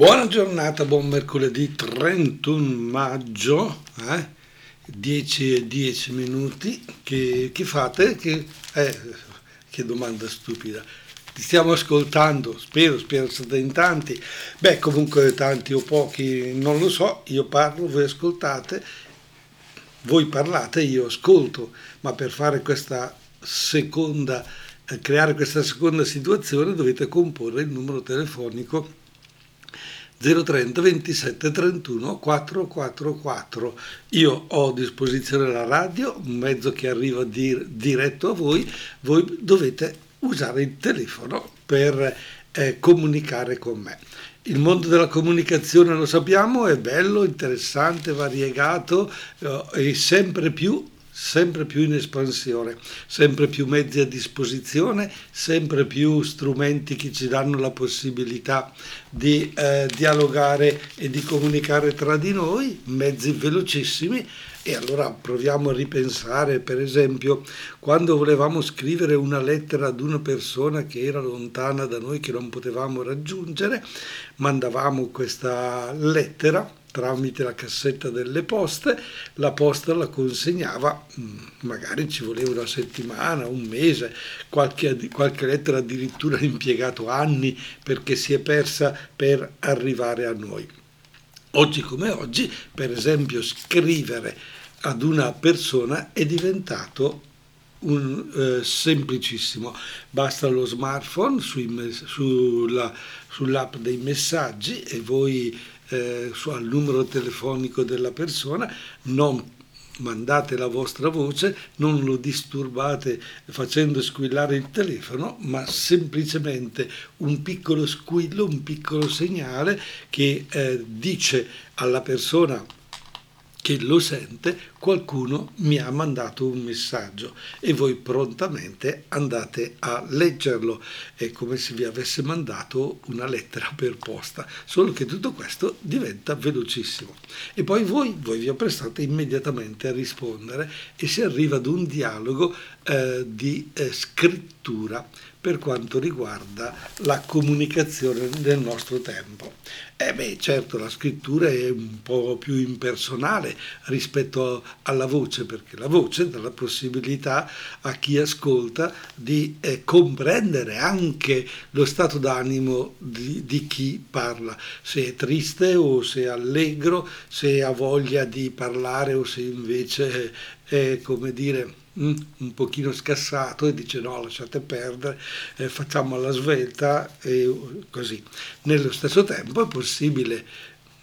Buona giornata, buon mercoledì 31 maggio, eh? 10 e 10 minuti. Che, che fate? Che, eh, che domanda stupida. Ti stiamo ascoltando, spero, spero siate in tanti. Beh, comunque tanti o pochi, non lo so, io parlo, voi ascoltate, voi parlate, io ascolto, ma per fare questa seconda, eh, creare questa seconda situazione dovete comporre il numero telefonico 030 27 31 444. Io ho a disposizione la radio, un mezzo che arriva dir- diretto a voi, voi dovete usare il telefono per eh, comunicare con me. Il mondo della comunicazione, lo sappiamo, è bello, interessante, variegato eh, e sempre più sempre più in espansione, sempre più mezzi a disposizione, sempre più strumenti che ci danno la possibilità di eh, dialogare e di comunicare tra di noi, mezzi velocissimi. E allora proviamo a ripensare, per esempio, quando volevamo scrivere una lettera ad una persona che era lontana da noi, che non potevamo raggiungere, mandavamo questa lettera tramite la cassetta delle poste, la posta la consegnava, mm, magari ci voleva una settimana, un mese, qualche, qualche lettera addirittura ha impiegato anni perché si è persa per arrivare a noi. Oggi come oggi, per esempio, scrivere ad una persona è diventato un, eh, semplicissimo. Basta lo smartphone sui, sulla, sull'app dei messaggi e voi eh, al numero telefonico della persona, non mandate la vostra voce, non lo disturbate facendo squillare il telefono, ma semplicemente un piccolo squillo, un piccolo segnale che eh, dice alla persona che lo sente, qualcuno mi ha mandato un messaggio e voi prontamente andate a leggerlo. È come se vi avesse mandato una lettera per posta, solo che tutto questo diventa velocissimo. E poi voi, voi vi apprestate immediatamente a rispondere e si arriva ad un dialogo eh, di eh, scrittura per quanto riguarda la comunicazione del nostro tempo. Eh beh, certo, la scrittura è un po' più impersonale rispetto alla voce, perché la voce dà la possibilità a chi ascolta di eh, comprendere anche lo stato d'animo di, di chi parla, se è triste o se è allegro, se ha voglia di parlare o se invece è, come dire, Mm, un pochino scassato e dice no lasciate perdere, eh, facciamo la svelta e così. Nello stesso tempo è possibile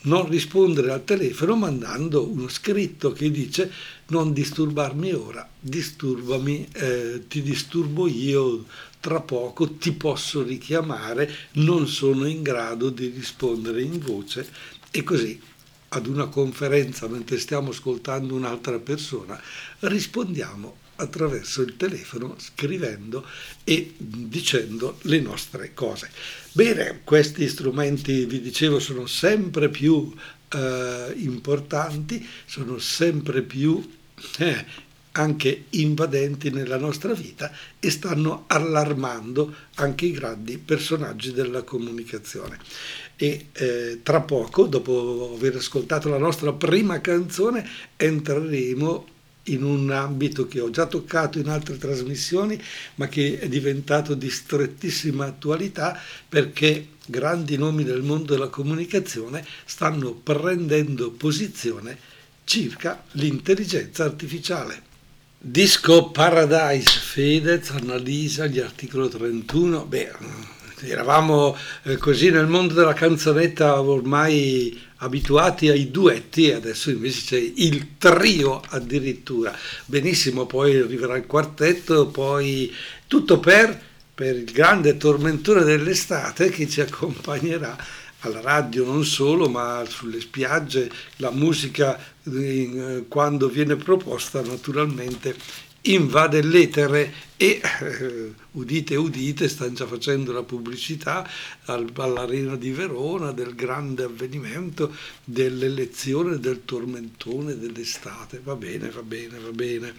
non rispondere al telefono mandando uno scritto che dice non disturbarmi ora, disturbami, eh, ti disturbo io tra poco, ti posso richiamare, non sono in grado di rispondere in voce e così ad una conferenza mentre stiamo ascoltando un'altra persona rispondiamo attraverso il telefono scrivendo e dicendo le nostre cose. Bene, questi strumenti, vi dicevo, sono sempre più eh, importanti, sono sempre più eh, anche invadenti nella nostra vita e stanno allarmando anche i grandi personaggi della comunicazione. E eh, tra poco, dopo aver ascoltato la nostra prima canzone, entreremo in un ambito che ho già toccato in altre trasmissioni, ma che è diventato di strettissima attualità perché grandi nomi del mondo della comunicazione stanno prendendo posizione circa l'intelligenza artificiale. Disco Paradise, Fedez analizza gli articoli 31, beh, eravamo eh, così nel mondo della canzonetta ormai abituati ai duetti e adesso invece c'è il trio addirittura. Benissimo, poi arriverà il quartetto, poi tutto per, per il grande tormentore dell'estate che ci accompagnerà alla radio non solo, ma sulle spiagge, la musica eh, quando viene proposta naturalmente invade l'etere e eh, udite udite stanno già facendo la pubblicità al, all'Arena di Verona del grande avvenimento dell'elezione del tormentone dell'estate. Va bene, va bene, va bene.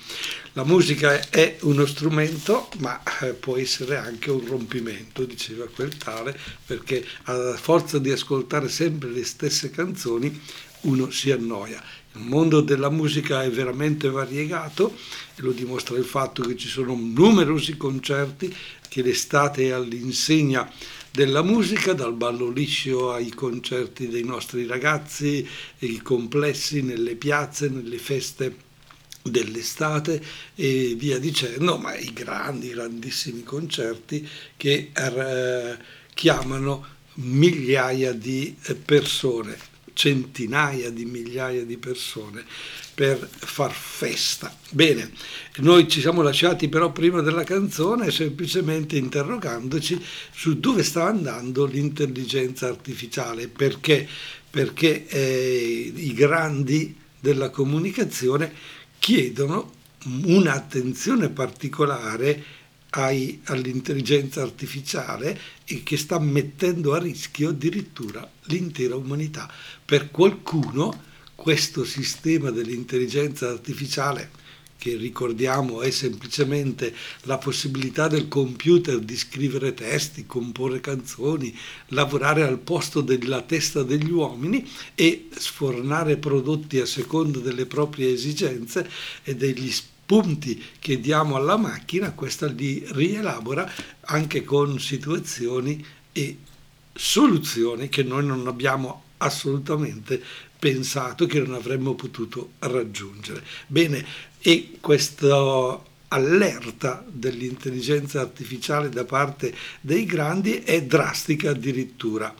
La musica è uno strumento, ma eh, può essere anche un rompimento, diceva quel tale, perché a forza di ascoltare sempre le stesse canzoni uno si annoia. Il mondo della musica è veramente variegato e lo dimostra il fatto che ci sono numerosi concerti che l'estate è all'insegna della musica, dal ballo liscio ai concerti dei nostri ragazzi, i complessi nelle piazze, nelle feste dell'estate e via dicendo, ma i grandi, grandissimi concerti che eh, chiamano migliaia di persone centinaia di migliaia di persone per far festa. Bene, noi ci siamo lasciati però prima della canzone semplicemente interrogandoci su dove sta andando l'intelligenza artificiale, perché, perché eh, i grandi della comunicazione chiedono un'attenzione particolare ai, all'intelligenza artificiale e che sta mettendo a rischio addirittura l'intera umanità. Per qualcuno questo sistema dell'intelligenza artificiale che ricordiamo è semplicemente la possibilità del computer di scrivere testi, comporre canzoni, lavorare al posto della testa degli uomini e sfornare prodotti a seconda delle proprie esigenze e degli spazi punti che diamo alla macchina, questa li rielabora anche con situazioni e soluzioni che noi non abbiamo assolutamente pensato che non avremmo potuto raggiungere. Bene, e questa allerta dell'intelligenza artificiale da parte dei grandi è drastica addirittura.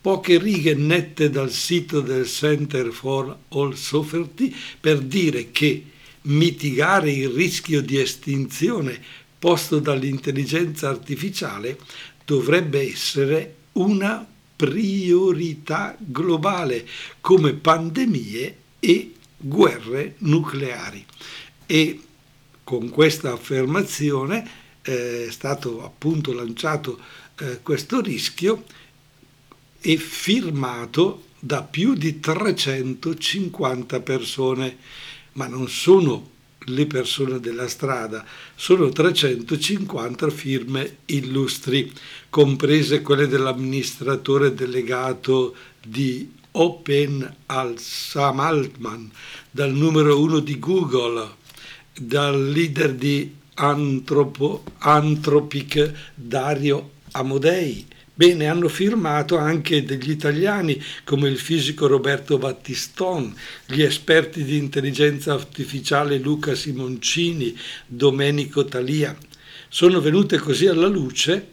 Poche righe nette dal sito del Center for All Sovereignty per dire che mitigare il rischio di estinzione posto dall'intelligenza artificiale dovrebbe essere una priorità globale come pandemie e guerre nucleari. E con questa affermazione eh, è stato appunto lanciato eh, questo rischio e firmato da più di 350 persone ma non sono le persone della strada, sono 350 firme illustri, comprese quelle dell'amministratore delegato di Open al Sam Altman, dal numero uno di Google, dal leader di Anthropo, Anthropic Dario Amodei, Bene, hanno firmato anche degli italiani come il fisico Roberto Battiston, gli esperti di intelligenza artificiale Luca Simoncini, Domenico Talia. Sono venute così alla luce,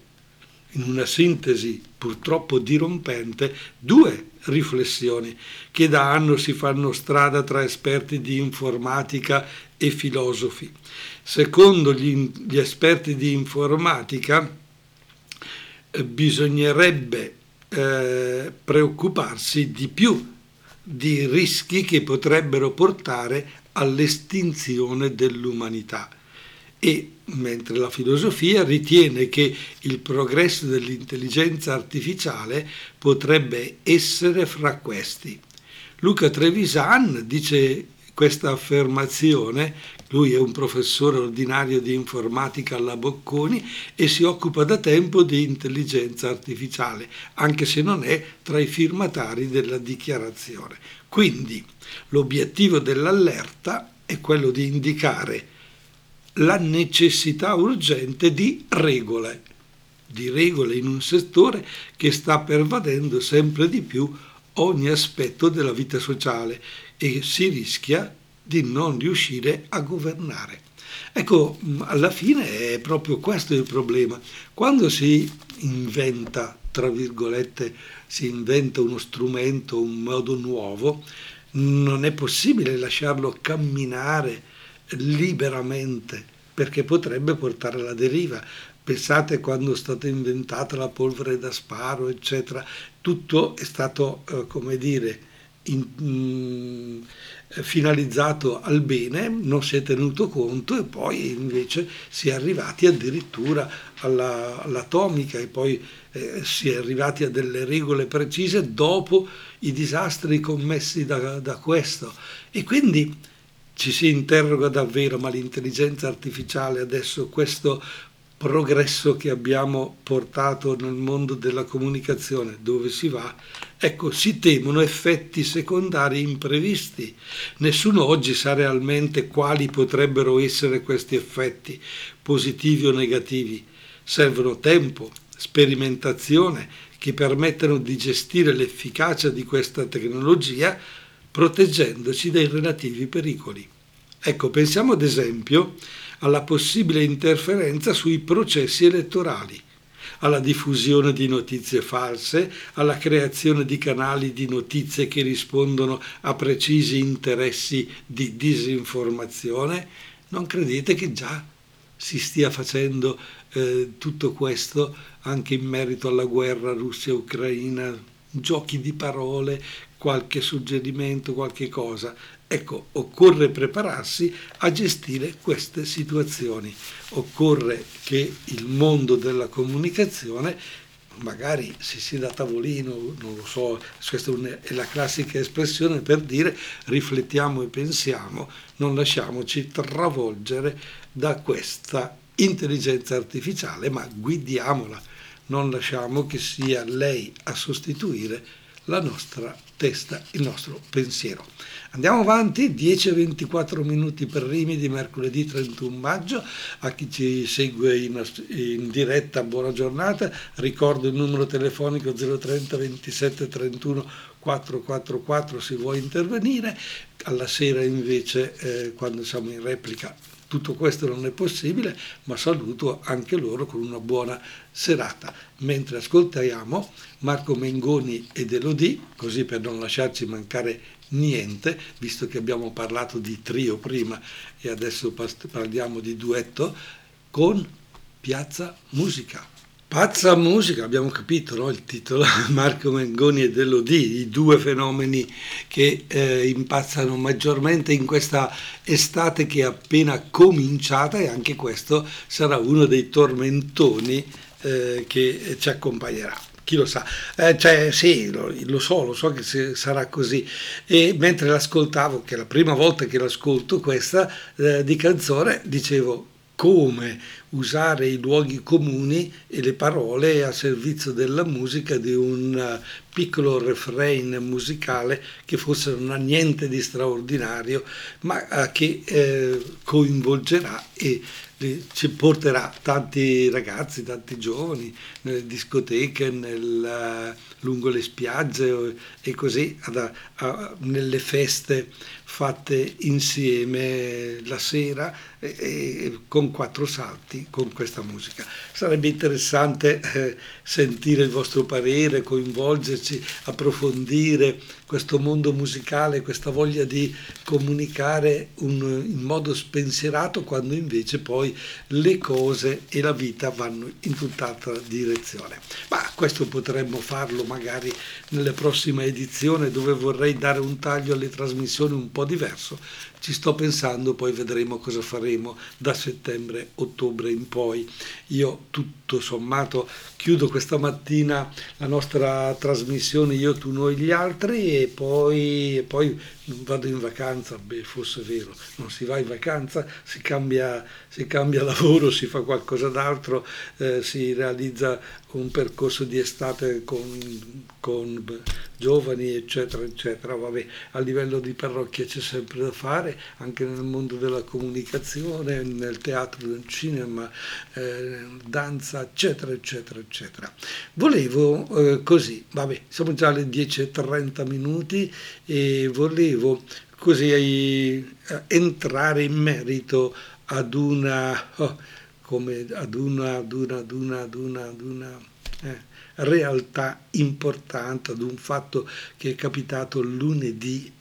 in una sintesi purtroppo dirompente, due riflessioni che da anno si fanno strada tra esperti di informatica e filosofi. Secondo gli, gli esperti di informatica, bisognerebbe eh, preoccuparsi di più di rischi che potrebbero portare all'estinzione dell'umanità. E mentre la filosofia ritiene che il progresso dell'intelligenza artificiale potrebbe essere fra questi. Luca Trevisan dice questa affermazione lui è un professore ordinario di informatica alla Bocconi e si occupa da tempo di intelligenza artificiale, anche se non è tra i firmatari della dichiarazione. Quindi l'obiettivo dell'allerta è quello di indicare la necessità urgente di regole, di regole in un settore che sta pervadendo sempre di più ogni aspetto della vita sociale e si rischia di non riuscire a governare. Ecco, alla fine è proprio questo il problema. Quando si inventa, tra virgolette, si inventa uno strumento, un modo nuovo, non è possibile lasciarlo camminare liberamente perché potrebbe portare alla deriva. Pensate quando è stata inventata la polvere da sparo, eccetera, tutto è stato, eh, come dire, in, mh, finalizzato al bene, non si è tenuto conto e poi invece si è arrivati addirittura alla, all'atomica e poi eh, si è arrivati a delle regole precise dopo i disastri commessi da, da questo. E quindi ci si interroga davvero, ma l'intelligenza artificiale adesso questo progresso che abbiamo portato nel mondo della comunicazione, dove si va, ecco, si temono effetti secondari imprevisti. Nessuno oggi sa realmente quali potrebbero essere questi effetti, positivi o negativi. Servono tempo, sperimentazione, che permettano di gestire l'efficacia di questa tecnologia proteggendoci dai relativi pericoli. Ecco, pensiamo ad esempio alla possibile interferenza sui processi elettorali, alla diffusione di notizie false, alla creazione di canali di notizie che rispondono a precisi interessi di disinformazione. Non credete che già si stia facendo eh, tutto questo anche in merito alla guerra Russia-Ucraina, giochi di parole, qualche suggerimento, qualche cosa. Ecco, occorre prepararsi a gestire queste situazioni. Occorre che il mondo della comunicazione magari si sieda a tavolino, non lo so, questa è la classica espressione per dire riflettiamo e pensiamo, non lasciamoci travolgere da questa intelligenza artificiale, ma guidiamola, non lasciamo che sia lei a sostituire la nostra testa, il nostro pensiero. Andiamo avanti, 10-24 minuti per Rimi di mercoledì 31 maggio. A chi ci segue in, in, diretta, buona giornata. Ricordo il numero telefonico 030 27 31 444 se vuoi intervenire. Alla sera invece, eh, quando siamo in replica, tutto questo non è possibile, ma saluto anche loro con una buona serata. Mentre ascoltiamo Marco Mengoni ed Elodie, così per non lasciarci mancare niente, visto che abbiamo parlato di trio prima e adesso parliamo di duetto, con Piazza Musica. Pazza musica, abbiamo capito no? il titolo, Marco Mengoni ed Elodie, i due fenomeni che eh, impazzano maggiormente in questa estate che è appena cominciata e anche questo sarà uno dei tormentoni eh, che ci accompagnerà chi lo sa, eh, cioè, sì, lo, lo, so, lo so che sarà così. E mentre l'ascoltavo, che è la prima volta che l'ascolto questa eh, di canzone, dicevo come usare i luoghi comuni e le parole a servizio della musica di un eh, piccolo refrain musicale che forse non ha niente di straordinario, ma eh, che eh, coinvolgerà e ci porterà tanti ragazzi, tanti giovani nelle discoteche, nel, lungo le spiagge e così a, a, nelle feste fatte insieme la sera e, e, con quattro salti con questa musica. Sarebbe interessante eh, sentire il vostro parere, coinvolgerci, approfondire questo mondo musicale, questa voglia di comunicare un, in modo spensierato quando invece poi le cose e la vita vanno in tutt'altra direzione. Ma questo potremmo farlo magari nelle prossime edizioni dove vorrei dare un taglio alle trasmissioni un po' diverso. Ci sto pensando, poi vedremo cosa faremo da settembre-ottobre in poi. Io tutto sommato chiudo questa mattina la nostra trasmissione Io, tu, noi, gli altri e poi, e poi vado in vacanza, beh fosse vero, non si va in vacanza, si cambia, si cambia lavoro, si fa qualcosa d'altro, eh, si realizza un percorso di estate con, con giovani, eccetera, eccetera. Vabbè, a livello di parrocchia c'è sempre da fare, anche nel mondo della comunicazione, nel teatro, nel cinema, eh, danza, eccetera, eccetera, eccetera. Volevo eh, così, vabbè, siamo già alle 10.30 minuti e volevo così eh, entrare in merito ad una... Oh, come ad una, ad una, ad una, ad una, ad una eh, realtà importante, ad un fatto che è capitato lunedì,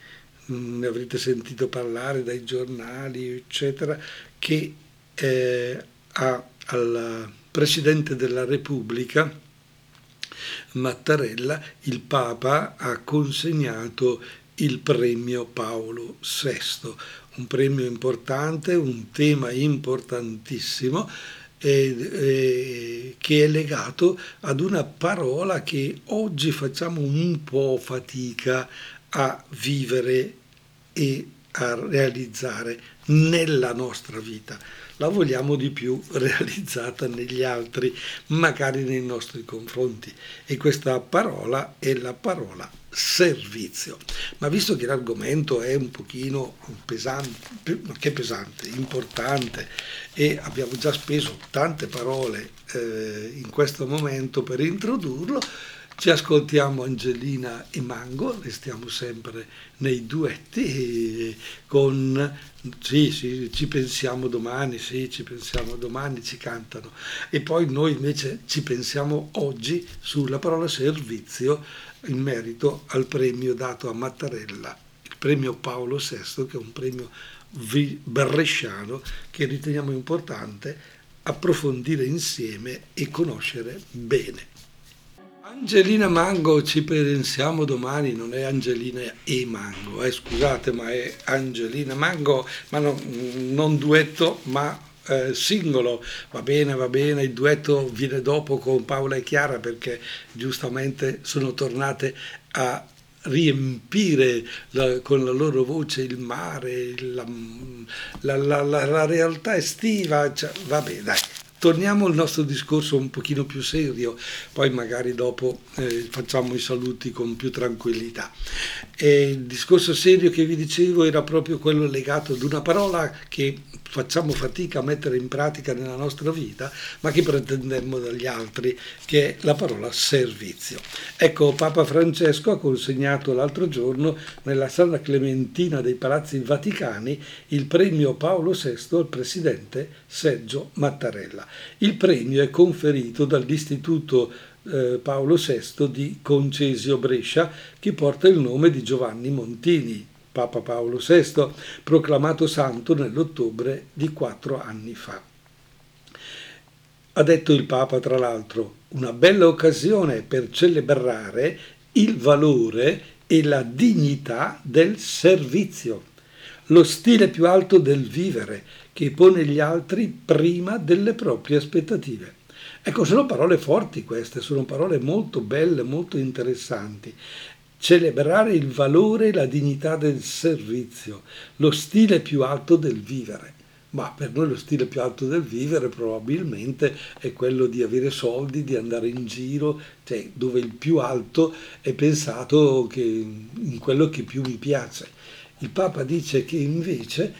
ne avrete sentito parlare dai giornali, eccetera, che eh, ha, al Presidente della Repubblica, Mattarella, il Papa ha consegnato il premio Paolo VI, un premio importante, un tema importantissimo eh, eh, che è legato ad una parola che oggi facciamo un po' fatica a vivere e a realizzare nella nostra vita. La vogliamo di più realizzata negli altri, magari nei nostri confronti. E questa parola è la parola servizio. Ma visto che l'argomento è un pochino pesante, che pesante, importante e abbiamo già speso tante parole eh, in questo momento per introdurlo, ci ascoltiamo Angelina e Mango, restiamo sempre nei duetti con sì, sì, ci pensiamo domani, sì, ci pensiamo domani, ci cantano. E poi noi invece ci pensiamo oggi sulla parola servizio in merito al premio dato a Mattarella, il premio Paolo VI, che è un premio bresciano che riteniamo importante approfondire insieme e conoscere bene. Angelina Mango ci pensiamo domani, non è Angelina e Mango, eh, scusate, ma è Angelina Mango, ma no, non duetto, ma eh, singolo. Va bene, va bene, il duetto viene dopo con Paola e Chiara perché giustamente sono tornate a riempire la, con la loro voce il mare, la, la, la, realtà estiva. Cioè, vabbè, dai, torniamo al nostro discorso un pochino più serio, poi magari dopo eh, facciamo i saluti con più tranquillità. E il discorso serio che vi dicevo era proprio quello legato ad una parola che facciamo fatica a mettere in pratica nella nostra vita, ma che pretendemmo dagli altri, che è la parola servizio. Ecco, Papa Francesco ha consegnato l'altro giorno nella sala clementina dei Palazzi Vaticani il premio Paolo VI al presidente Sergio Mattarella. Il premio è conferito dall'Istituto eh, Paolo VI di Concesio Brescia, che porta il nome di Giovanni Montini, Papa Paolo VI, proclamato santo nell'ottobre di quattro anni fa. Ha detto il Papa, tra l'altro, una bella occasione per celebrare il valore e la dignità del servizio, lo stile più alto del vivere che pone gli altri prima delle proprie aspettative. Ecco, sono parole forti queste, sono parole molto belle, molto interessanti celebrare il valore e la dignità del servizio, lo stile più alto del vivere. Ma per noi lo stile più alto del vivere probabilmente è quello di avere soldi, di andare in giro, cioè dove il più alto è pensato in quello che più mi piace. Il Papa dice che invece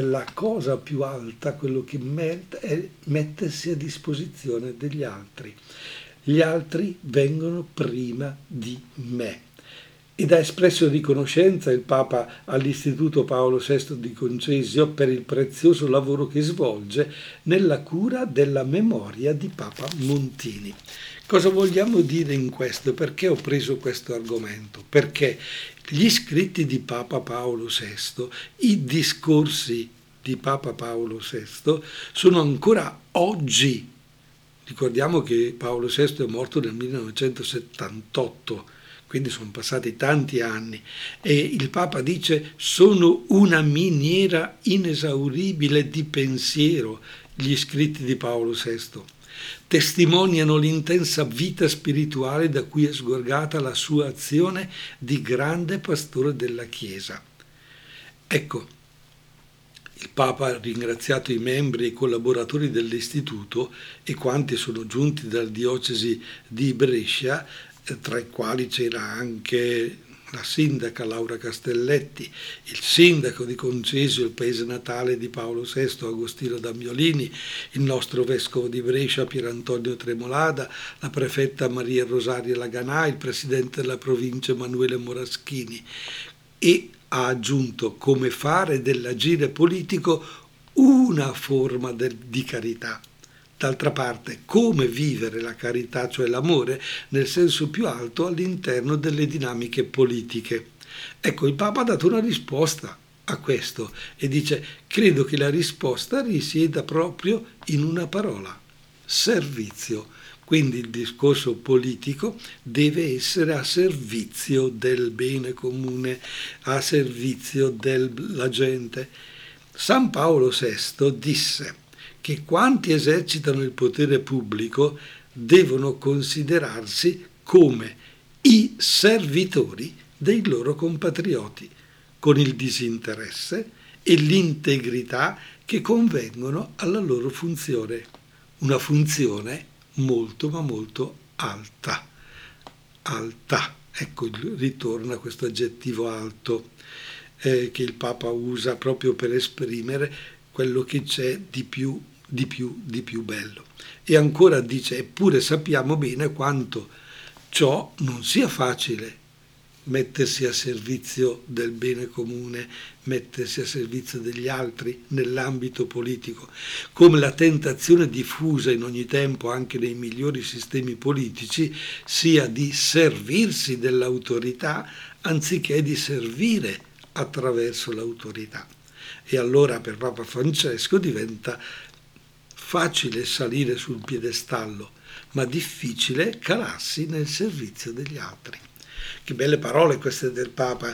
la cosa più alta, quello che merita, è mettersi a disposizione degli altri. Gli altri vengono prima di me ed ha espresso riconoscenza il Papa all'Istituto Paolo VI di Concesio per il prezioso lavoro che svolge nella cura della memoria di Papa Montini. Cosa vogliamo dire in questo? Perché ho preso questo argomento? Perché gli scritti di Papa Paolo VI, i discorsi di Papa Paolo VI sono ancora oggi, ricordiamo che Paolo VI è morto nel 1978, quindi sono passati tanti anni, e il Papa dice sono una miniera inesauribile di pensiero gli scritti di Paolo VI. Testimoniano l'intensa vita spirituale da cui è sgorgata la sua azione di grande pastore della Chiesa. Ecco, il Papa ha ringraziato i membri e i collaboratori dell'istituto e quanti sono giunti dalla diocesi di Brescia tra i quali c'era anche la sindaca Laura Castelletti, il sindaco di Concesio, il paese natale di Paolo VI, Agostino Damiolini, il nostro vescovo di Brescia, Pierantonio Tremolada, la prefetta Maria Rosaria Laganà, il presidente della provincia Emanuele Moraschini e ha aggiunto come fare dell'agire politico una forma del, di carità. D'altra parte, come vivere la carità, cioè l'amore, nel senso più alto all'interno delle dinamiche politiche? Ecco, il Papa ha dato una risposta a questo e dice, credo che la risposta risieda proprio in una parola, servizio. Quindi il discorso politico deve essere a servizio del bene comune, a servizio della gente. San Paolo VI disse che quanti esercitano il potere pubblico devono considerarsi come i servitori dei loro compatrioti, con il disinteresse e l'integrità che convengono alla loro funzione, una funzione molto ma molto alta. Alta, ecco, ritorna questo aggettivo alto eh, che il Papa usa proprio per esprimere quello che c'è di più, di più, di più bello. E ancora dice, eppure sappiamo bene quanto ciò non sia facile mettersi a servizio del bene comune, mettersi a servizio degli altri nell'ambito politico, come la tentazione diffusa in ogni tempo anche nei migliori sistemi politici sia di servirsi dell'autorità anziché di servire attraverso l'autorità. E allora per Papa Francesco diventa facile salire sul piedestallo, ma difficile calarsi nel servizio degli altri. Che belle parole queste del Papa,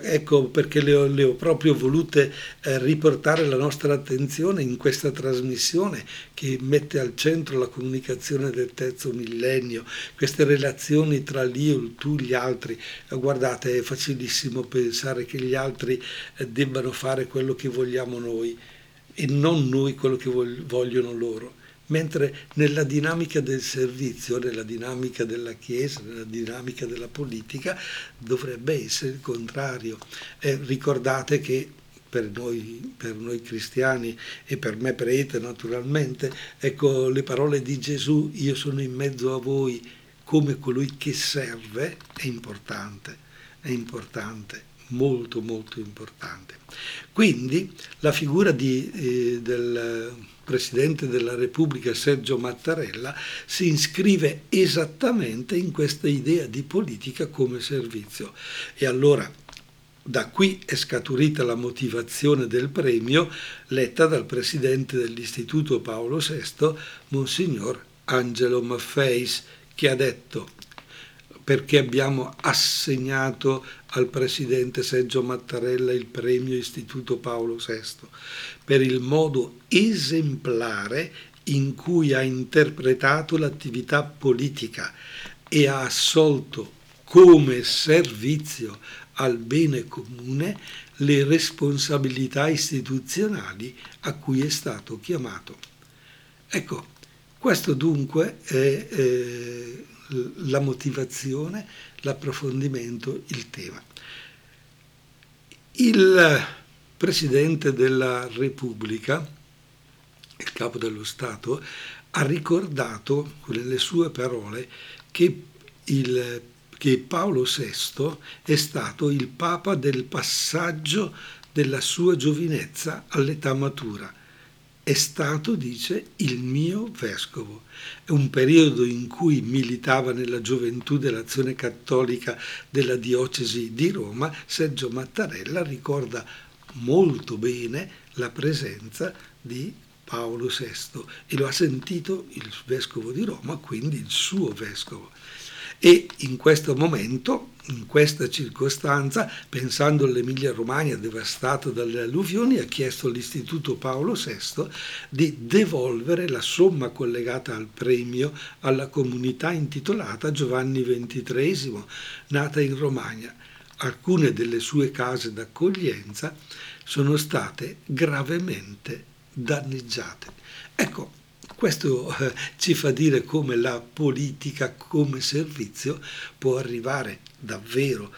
ecco perché le ho, le ho proprio volute eh, riportare la nostra attenzione in questa trasmissione che mette al centro la comunicazione del terzo millennio, queste relazioni tra l'io, il tu, gli altri. Eh, guardate, è facilissimo pensare che gli altri eh, debbano fare quello che vogliamo noi e non noi quello che vogliono loro mentre nella dinamica del servizio, nella dinamica della Chiesa, nella dinamica della politica dovrebbe essere il contrario. Eh, ricordate che per noi, per noi, cristiani e per me prete naturalmente, ecco le parole di Gesù, io sono in mezzo a voi come colui che serve, è importante, è importante, molto molto importante. Quindi la figura di, eh, del Presidente della Repubblica Sergio Mattarella si iscrive esattamente in questa idea di politica come servizio. E allora da qui è scaturita la motivazione del premio letta dal Presidente dell'Istituto Paolo VI, Monsignor Angelo Maffeis, che ha detto perché abbiamo assegnato al presidente Sergio Mattarella il premio Istituto Paolo VI per il modo esemplare in cui ha interpretato l'attività politica e ha assolto come servizio al bene comune le responsabilità istituzionali a cui è stato chiamato. Ecco, questo dunque è eh, la motivazione, l'approfondimento, il tema. Il Presidente della Repubblica, il capo dello Stato, ha ricordato con le sue parole che, il, che Paolo VI è stato il Papa del passaggio della sua giovinezza all'età matura è stato, dice, il mio vescovo. È un periodo in cui militava nella gioventù dell'azione cattolica della diocesi di Roma, Sergio Mattarella ricorda molto bene la presenza di Paolo VI e lo ha sentito il vescovo di Roma, quindi il suo vescovo. E in questo momento, in questa circostanza, pensando all'Emilia Romagna devastata dalle alluvioni, ha chiesto all'Istituto Paolo VI di devolvere la somma collegata al premio alla comunità intitolata Giovanni XXIII, nata in Romagna. Alcune delle sue case d'accoglienza sono state gravemente danneggiate. Ecco, questo eh, ci fa dire come la politica come servizio può arrivare davvero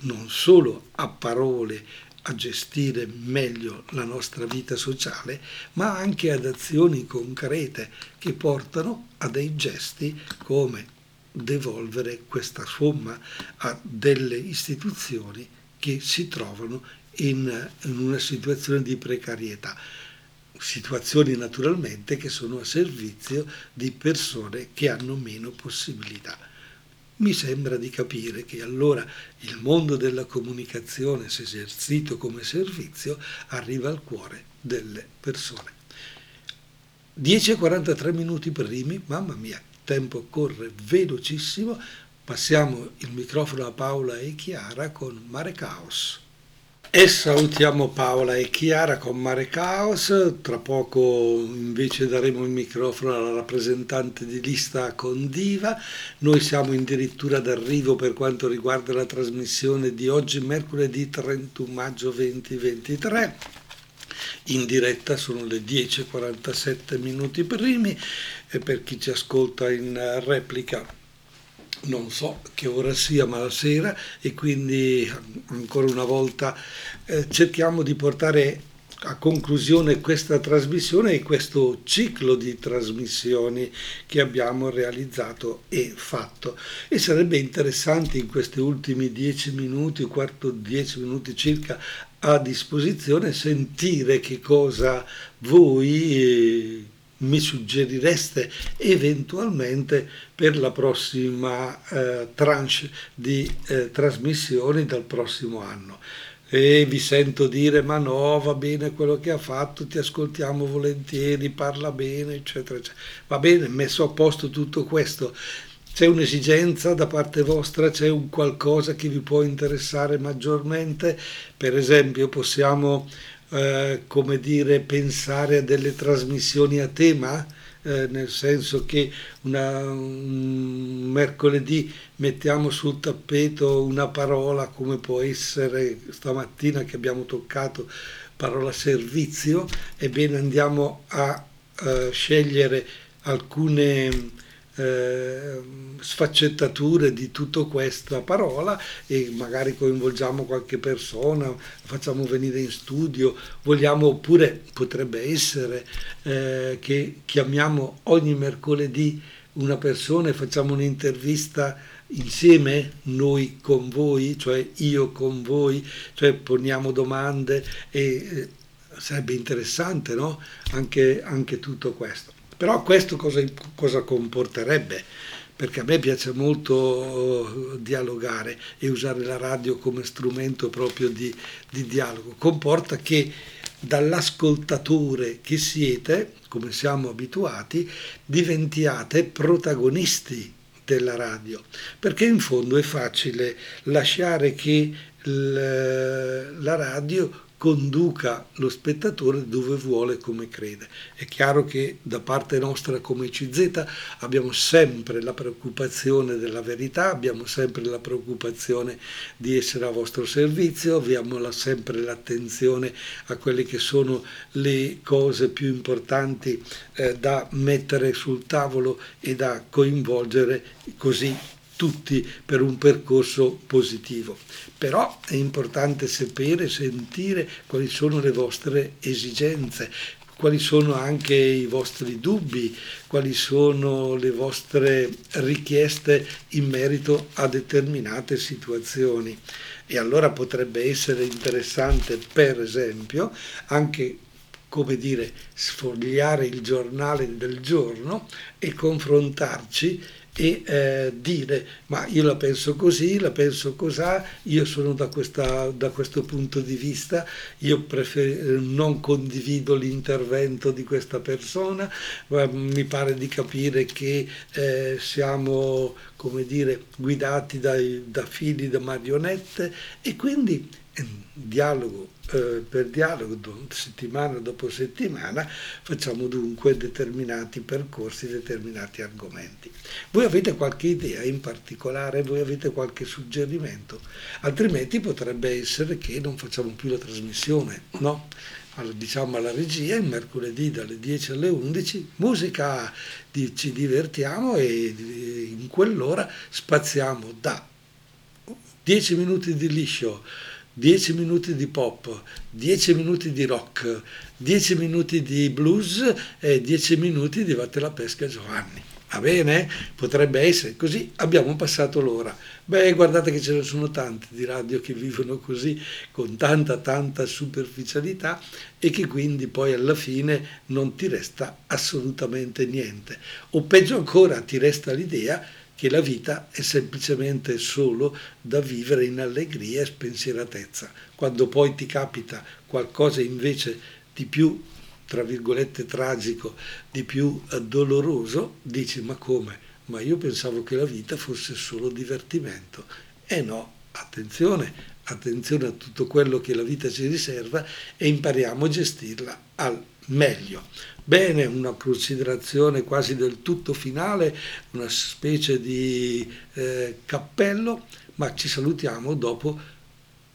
non solo a parole a gestire meglio la nostra vita sociale, ma anche ad azioni concrete che portano a dei gesti come devolvere questa somma a delle istituzioni che si trovano in, in una situazione di precarietà situazioni naturalmente che sono a servizio di persone che hanno meno possibilità. Mi sembra di capire che allora il mondo della comunicazione, se esercito come servizio, arriva al cuore delle persone. 10 e 43 minuti primi, mamma mia, tempo corre velocissimo, passiamo il microfono a Paola e Chiara con Mare Caos. E salutiamo Paola e Chiara con Mare Caos, tra poco invece daremo il microfono alla rappresentante di lista con Diva, noi siamo addirittura d'arrivo per quanto riguarda la trasmissione di oggi mercoledì 31 maggio 2023, in diretta sono le 10.47 minuti primi. E per chi ci ascolta in replica non so che ora sia, ma la sera e quindi ancora una volta eh, cerchiamo di portare a conclusione questa trasmissione e questo ciclo di trasmissioni che abbiamo realizzato e fatto. E sarebbe interessante in questi ultimi dieci minuti, quarto dieci minuti circa a disposizione, sentire che cosa voi... Eh, mi suggerireste eventualmente per la prossima eh, tranche di eh, trasmissioni dal prossimo anno. E vi sento dire ma no, va bene quello che ha fatto, ti ascoltiamo volentieri, parla bene, eccetera, eccetera. Va bene, messo a posto tutto questo. C'è un'esigenza da parte vostra, c'è un qualcosa che vi può interessare maggiormente? Per esempio possiamo eh, come dire, pensare a delle trasmissioni a tema, eh, nel senso che una, un mercoledì mettiamo sul tappeto una parola come può essere stamattina che abbiamo toccato parola servizio, ebbene andiamo a eh, scegliere alcune eh, sfaccettature di tutta questa parola e magari coinvolgiamo qualche persona, facciamo venire in studio, vogliamo oppure potrebbe essere eh, che chiamiamo ogni mercoledì una persona e facciamo un'intervista insieme, noi con voi, cioè io con voi, cioè poniamo domande e eh, sarebbe interessante no? anche, anche tutto questo. Però questo cosa, cosa comporterebbe? Perché a me piace molto eh, dialogare e usare la radio come strumento proprio di, di dialogo. Comporta che dall'ascoltatore che siete, come siamo abituati, diventiate protagonisti della radio, perché in fondo è facile lasciare che la radio conduca lo spettatore dove vuole come crede. È chiaro che da parte nostra come CZ abbiamo sempre la preoccupazione della verità, abbiamo sempre la preoccupazione di essere a vostro servizio, abbiamo la, sempre l'attenzione a quelle che sono le cose più importanti eh, da mettere sul tavolo e da coinvolgere così tutti per un percorso positivo. Però è importante sapere, sentire quali sono le vostre esigenze, quali sono anche i vostri dubbi, quali sono le vostre richieste in merito a determinate situazioni. E allora potrebbe essere interessante, per esempio, anche come dire, sfogliare il giornale del giorno e confrontarci e eh, dire ma io la penso così, la penso cosà, io sono da, questa, da questo punto di vista, io prefer- non condivido l'intervento di questa persona, mi pare di capire che eh, siamo come dire, guidati dai, da fili, da marionette e quindi dialogo eh, per dialogo settimana dopo settimana facciamo dunque determinati percorsi, determinati argomenti. Voi avete qualche idea in particolare, voi avete qualche suggerimento, altrimenti potrebbe essere che non facciamo più la trasmissione, no? diciamo alla regia il mercoledì dalle 10 alle 11 musica ci divertiamo e in quell'ora spaziamo da 10 minuti di liscio 10 minuti di pop, 10 minuti di rock, 10 minuti di blues e 10 minuti di Vatte la pesca Giovanni. Va bene? Potrebbe essere così, abbiamo passato l'ora. Beh, guardate che ce ne sono tanti di radio che vivono così, con tanta, tanta superficialità e che quindi poi alla fine non ti resta assolutamente niente. O peggio ancora, ti resta l'idea che la vita è semplicemente solo da vivere in allegria e spensieratezza. Quando poi ti capita qualcosa invece di più, tra virgolette, tragico, di più doloroso, dici ma come? ma io pensavo che la vita fosse solo divertimento. E no, attenzione, attenzione a tutto quello che la vita ci riserva e impariamo a gestirla al meglio. Bene, una considerazione quasi del tutto finale, una specie di eh, cappello, ma ci salutiamo dopo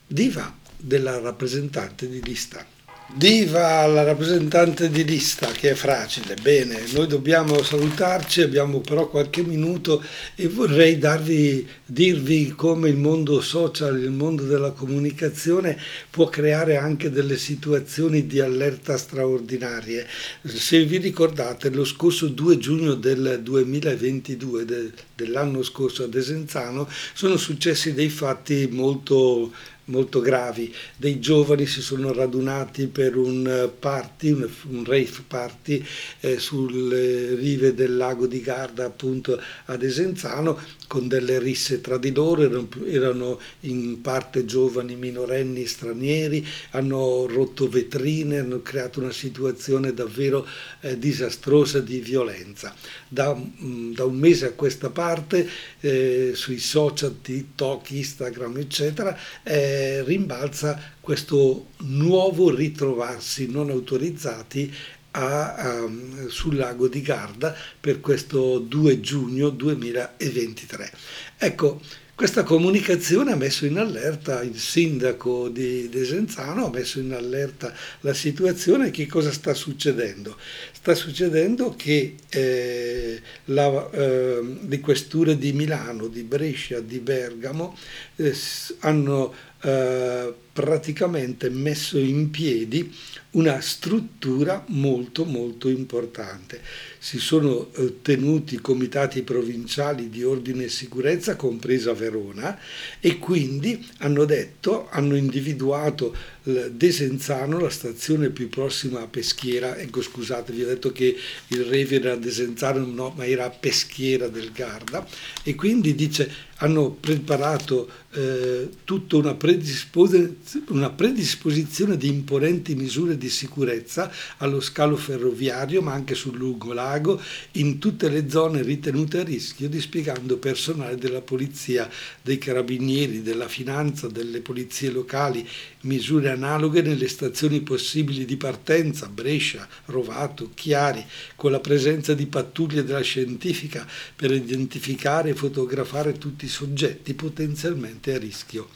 Diva della rappresentante di lista. Diva alla rappresentante di lista che è fragile. Bene, noi dobbiamo salutarci, abbiamo però qualche minuto e vorrei darvi, dirvi come il mondo social, il mondo della comunicazione può creare anche delle situazioni di allerta straordinarie. Se vi ricordate, lo scorso 2 giugno del 2022, de, dell'anno scorso a Desenzano, sono successi dei fatti molto molto gravi. Dei giovani si sono radunati per un eh, party, un, un rave party eh, sulle rive del lago di Garda, appunto ad Esenzano, con delle risse tra di loro, erano, erano in parte giovani minorenni stranieri, hanno rotto vetrine, hanno creato una situazione davvero eh, disastrosa di violenza. Da, mh, mm, da, un mese a questa parte eh, sui social, TikTok, Instagram, eccetera, eh, rimbalza questo nuovo ritrovarsi non autorizzati a, um, sul lago di Garda per questo 2 giugno 2023. Ecco, questa comunicazione ha messo in allerta il sindaco di Desenzano, ha messo in allerta la situazione. Che cosa sta succedendo? Sta succedendo che eh, la, eh, le questure di Milano, di Brescia, di Bergamo eh, hanno eh, praticamente messo in piedi una struttura molto molto importante. Si sono eh, tenuti comitati provinciali di ordine e sicurezza, compresa Verona, e quindi hanno detto, hanno individuato Desenzano, la stazione più prossima a Peschiera, ecco scusate, vi ho detto che il Reve era Desenzano, no, ma era Peschiera del Garda, e quindi dice hanno preparato eh, tutta una, predispos- una predisposizione di imponenti misure di sicurezza allo scalo ferroviario, ma anche sul lungolago, in tutte le zone ritenute a rischio, dispiegando personale della polizia, dei carabinieri, della finanza, delle polizie locali, misure analoghe nelle stazioni possibili di partenza, Brescia, Rovato, Chiari, con la presenza di pattuglie della scientifica per identificare e fotografare tutti i soggetti potenzialmente a rischio.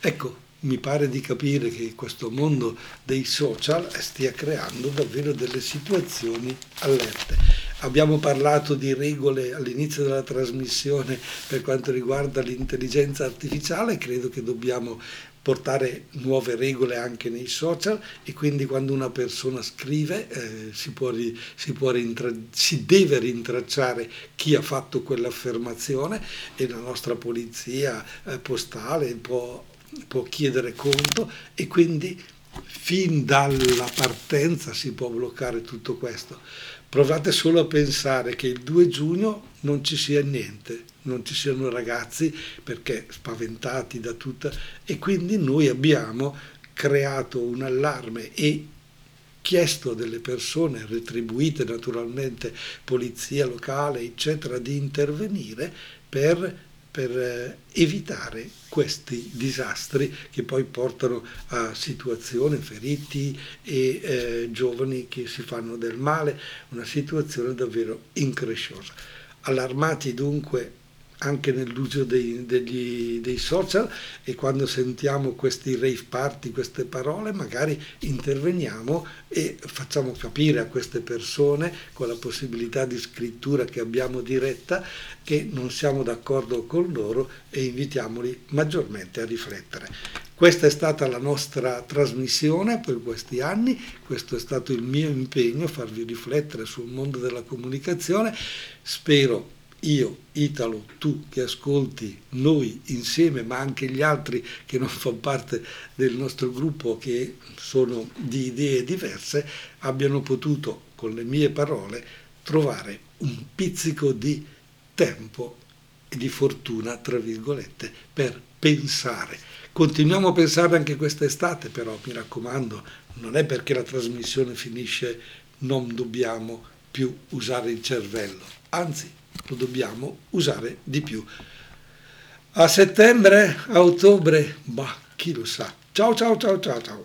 Ecco, mi pare di capire che questo mondo dei social stia creando davvero delle situazioni allerte. Abbiamo parlato di regole all'inizio della trasmissione per quanto riguarda l'intelligenza artificiale, credo che dobbiamo portare nuove regole anche nei social e quindi quando una persona scrive eh, si, può, si, può rintra- si deve rintracciare chi ha fatto quell'affermazione e la nostra polizia eh, postale può, può chiedere conto e quindi fin dalla partenza si può bloccare tutto questo. Provate solo a pensare che il 2 giugno non ci sia niente, non ci siano ragazzi perché spaventati da tutta e quindi noi abbiamo creato un allarme e chiesto delle persone retribuite naturalmente polizia locale eccetera di intervenire per per eh, evitare questi disastri che poi portano a situazioni, feriti e eh, giovani che si fanno del male, una situazione davvero incresciosa. Allarmati dunque anche nell'uso dei, degli, dei, social e quando sentiamo questi rave party, queste parole, magari interveniamo e facciamo capire a queste persone con la possibilità di scrittura che abbiamo diretta che non siamo d'accordo con loro e invitiamoli maggiormente a riflettere. Questa è stata la nostra trasmissione per questi anni, questo è stato il mio impegno, farvi riflettere sul mondo della comunicazione. Spero io, Italo, tu che ascolti, noi insieme, ma anche gli altri che non fanno parte del nostro gruppo, che sono di idee diverse, abbiano potuto, con le mie parole, trovare un pizzico di tempo e di fortuna, tra virgolette, per pensare. Continuiamo a pensare anche quest'estate, però mi raccomando, non è perché la trasmissione finisce, non dobbiamo più usare il cervello. Anzi, lo dobbiamo usare di più. A settembre, a ottobre, bah, chi lo sa. Ciao ciao ciao ciao ciao.